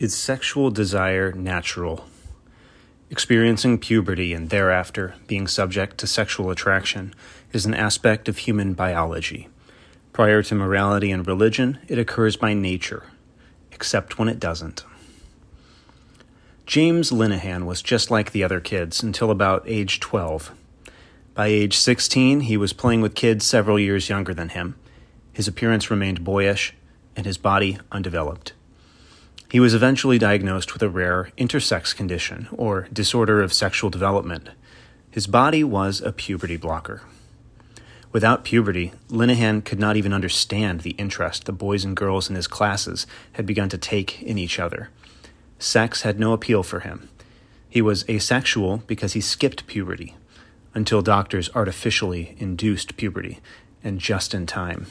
Is sexual desire natural? Experiencing puberty and thereafter being subject to sexual attraction is an aspect of human biology. Prior to morality and religion, it occurs by nature, except when it doesn't. James Linehan was just like the other kids until about age 12. By age 16, he was playing with kids several years younger than him. His appearance remained boyish, and his body undeveloped. He was eventually diagnosed with a rare intersex condition, or disorder of sexual development. His body was a puberty blocker. Without puberty, Linehan could not even understand the interest the boys and girls in his classes had begun to take in each other. Sex had no appeal for him. He was asexual because he skipped puberty, until doctors artificially induced puberty, and just in time.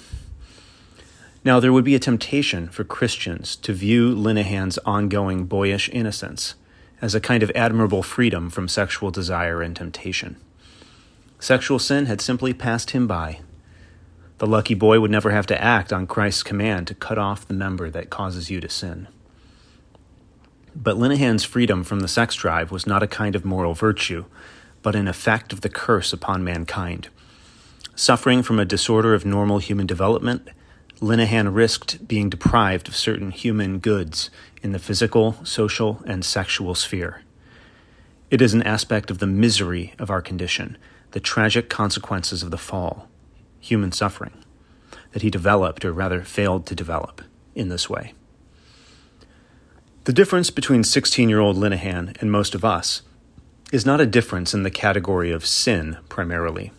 Now, there would be a temptation for Christians to view Linehan's ongoing boyish innocence as a kind of admirable freedom from sexual desire and temptation. Sexual sin had simply passed him by. The lucky boy would never have to act on Christ's command to cut off the member that causes you to sin. But Linehan's freedom from the sex drive was not a kind of moral virtue, but an effect of the curse upon mankind. Suffering from a disorder of normal human development, Linehan risked being deprived of certain human goods in the physical, social, and sexual sphere. It is an aspect of the misery of our condition, the tragic consequences of the fall, human suffering, that he developed, or rather failed to develop, in this way. The difference between 16 year old Linehan and most of us is not a difference in the category of sin, primarily,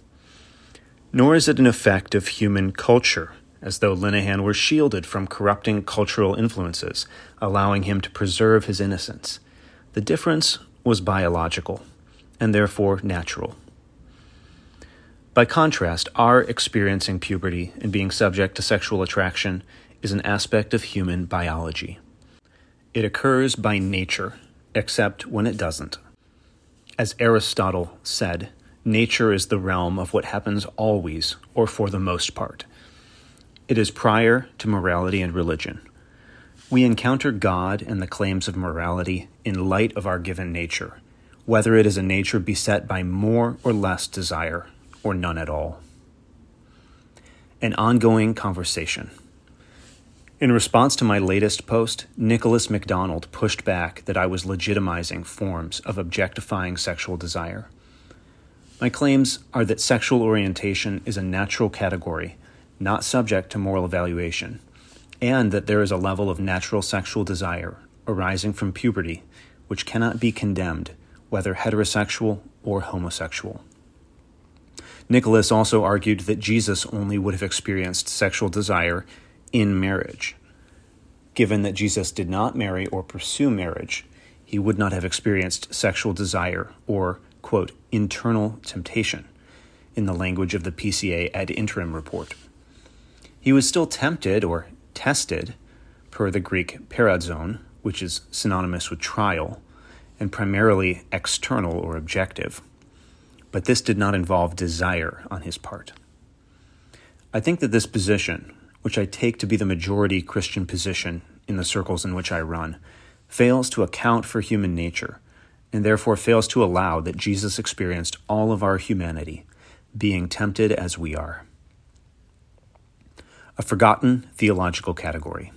nor is it an effect of human culture as though Linehan were shielded from corrupting cultural influences, allowing him to preserve his innocence. The difference was biological, and therefore natural. By contrast, our experiencing puberty and being subject to sexual attraction is an aspect of human biology. It occurs by nature, except when it doesn't. As Aristotle said, nature is the realm of what happens always, or for the most part. It is prior to morality and religion. We encounter God and the claims of morality in light of our given nature, whether it is a nature beset by more or less desire, or none at all. An ongoing conversation. In response to my latest post, Nicholas MacDonald pushed back that I was legitimizing forms of objectifying sexual desire. My claims are that sexual orientation is a natural category not subject to moral evaluation, and that there is a level of natural sexual desire arising from puberty which cannot be condemned, whether heterosexual or homosexual. Nicholas also argued that Jesus only would have experienced sexual desire in marriage. Given that Jesus did not marry or pursue marriage, he would not have experienced sexual desire or, quote, internal temptation, in the language of the PCA ad interim report. He was still tempted or tested, per the Greek perazon, which is synonymous with trial, and primarily external or objective. But this did not involve desire on his part. I think that this position, which I take to be the majority Christian position in the circles in which I run, fails to account for human nature, and therefore fails to allow that Jesus experienced all of our humanity, being tempted as we are a forgotten theological category.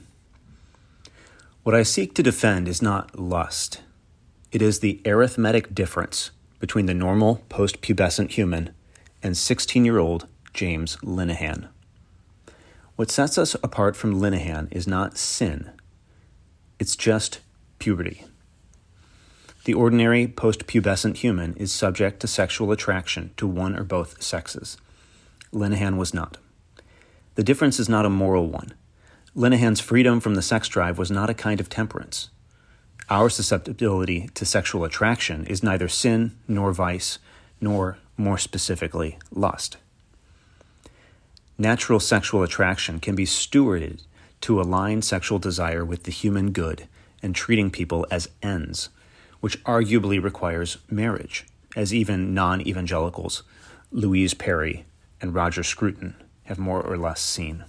What I seek to defend is not lust, it is the arithmetic difference between the normal post-pubescent human and 16 year old James Linehan. What sets us apart from Linehan is not sin, it's just puberty. The ordinary post-pubescent human is subject to sexual attraction to one or both sexes. Linehan was not. The difference is not a moral one. Linehan's freedom from the sex drive was not a kind of temperance. Our susceptibility to sexual attraction is neither sin nor vice, nor, more specifically, lust. Natural sexual attraction can be stewarded to align sexual desire with the human good and treating people as ends, which arguably requires marriage, as even non evangelicals, Louise Perry and Roger Scruton, have more or less seen.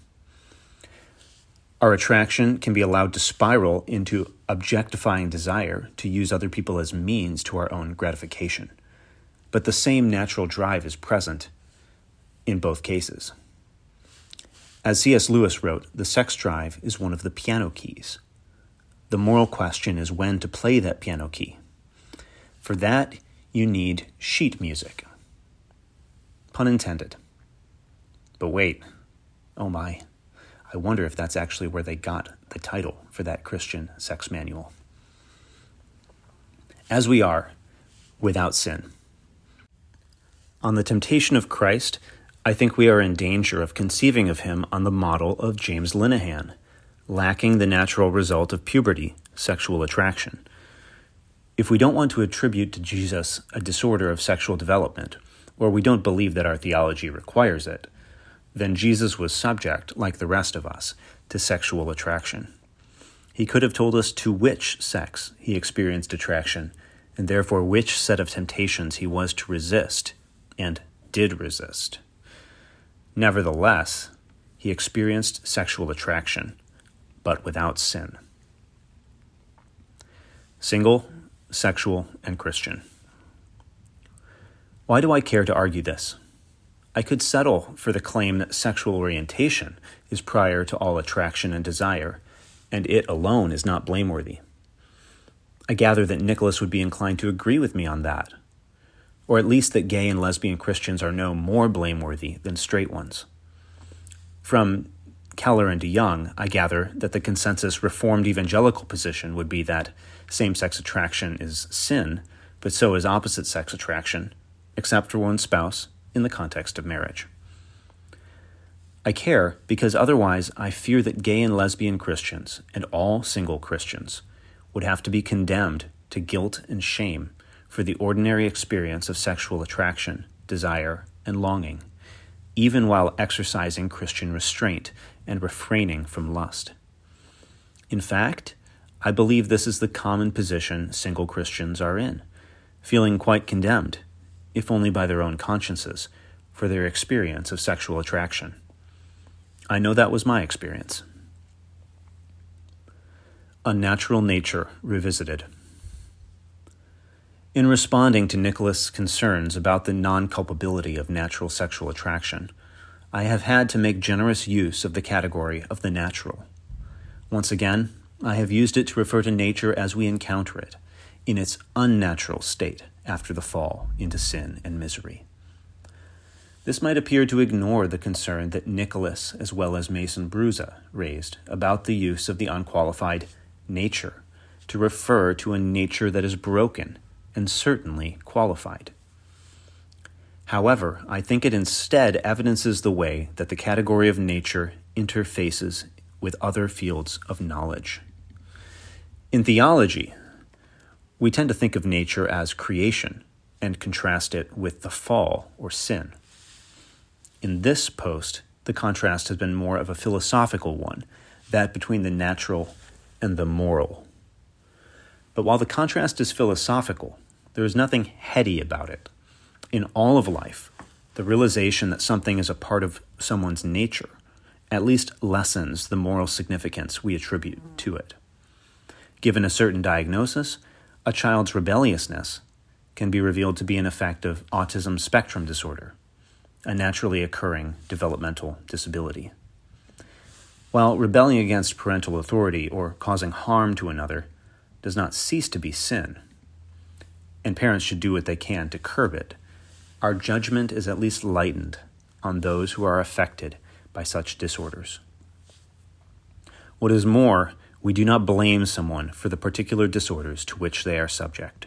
Our attraction can be allowed to spiral into objectifying desire to use other people as means to our own gratification. But the same natural drive is present in both cases. As C.S. Lewis wrote, the sex drive is one of the piano keys. The moral question is when to play that piano key. For that, you need sheet music. Pun intended. But wait, oh my, I wonder if that's actually where they got the title for that Christian sex manual. As we are, without sin. On the temptation of Christ, I think we are in danger of conceiving of him on the model of James Linehan, lacking the natural result of puberty, sexual attraction. If we don't want to attribute to Jesus a disorder of sexual development, or we don't believe that our theology requires it, then Jesus was subject, like the rest of us, to sexual attraction. He could have told us to which sex he experienced attraction, and therefore which set of temptations he was to resist, and did resist. Nevertheless, he experienced sexual attraction, but without sin. Single, sexual, and Christian. Why do I care to argue this? I could settle for the claim that sexual orientation is prior to all attraction and desire, and it alone is not blameworthy. I gather that Nicholas would be inclined to agree with me on that, or at least that gay and lesbian Christians are no more blameworthy than straight ones. From Keller and DeYoung, I gather that the consensus Reformed evangelical position would be that same sex attraction is sin, but so is opposite sex attraction, except for one's spouse in the context of marriage. I care because otherwise I fear that gay and lesbian Christians and all single Christians would have to be condemned to guilt and shame for the ordinary experience of sexual attraction, desire, and longing, even while exercising Christian restraint and refraining from lust. In fact, I believe this is the common position single Christians are in, feeling quite condemned if only by their own consciences, for their experience of sexual attraction. I know that was my experience. Unnatural Nature Revisited. In responding to Nicholas' concerns about the non culpability of natural sexual attraction, I have had to make generous use of the category of the natural. Once again, I have used it to refer to nature as we encounter it, in its unnatural state after the fall into sin and misery. This might appear to ignore the concern that Nicholas, as well as Mason Bruza, raised about the use of the unqualified nature to refer to a nature that is broken and certainly qualified. However, I think it instead evidences the way that the category of nature interfaces with other fields of knowledge. In theology, we tend to think of nature as creation and contrast it with the fall or sin. In this post, the contrast has been more of a philosophical one, that between the natural and the moral. But while the contrast is philosophical, there is nothing heady about it. In all of life, the realization that something is a part of someone's nature at least lessens the moral significance we attribute to it. Given a certain diagnosis, a child's rebelliousness can be revealed to be an effect of autism spectrum disorder, a naturally occurring developmental disability. While rebelling against parental authority or causing harm to another does not cease to be sin, and parents should do what they can to curb it, our judgment is at least lightened on those who are affected by such disorders. What is more, we do not blame someone for the particular disorders to which they are subject.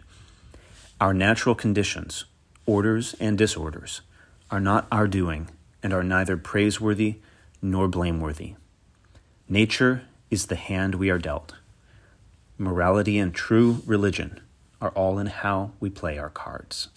Our natural conditions, orders and disorders, are not our doing and are neither praiseworthy nor blameworthy. Nature is the hand we are dealt. Morality and true religion are all in how we play our cards.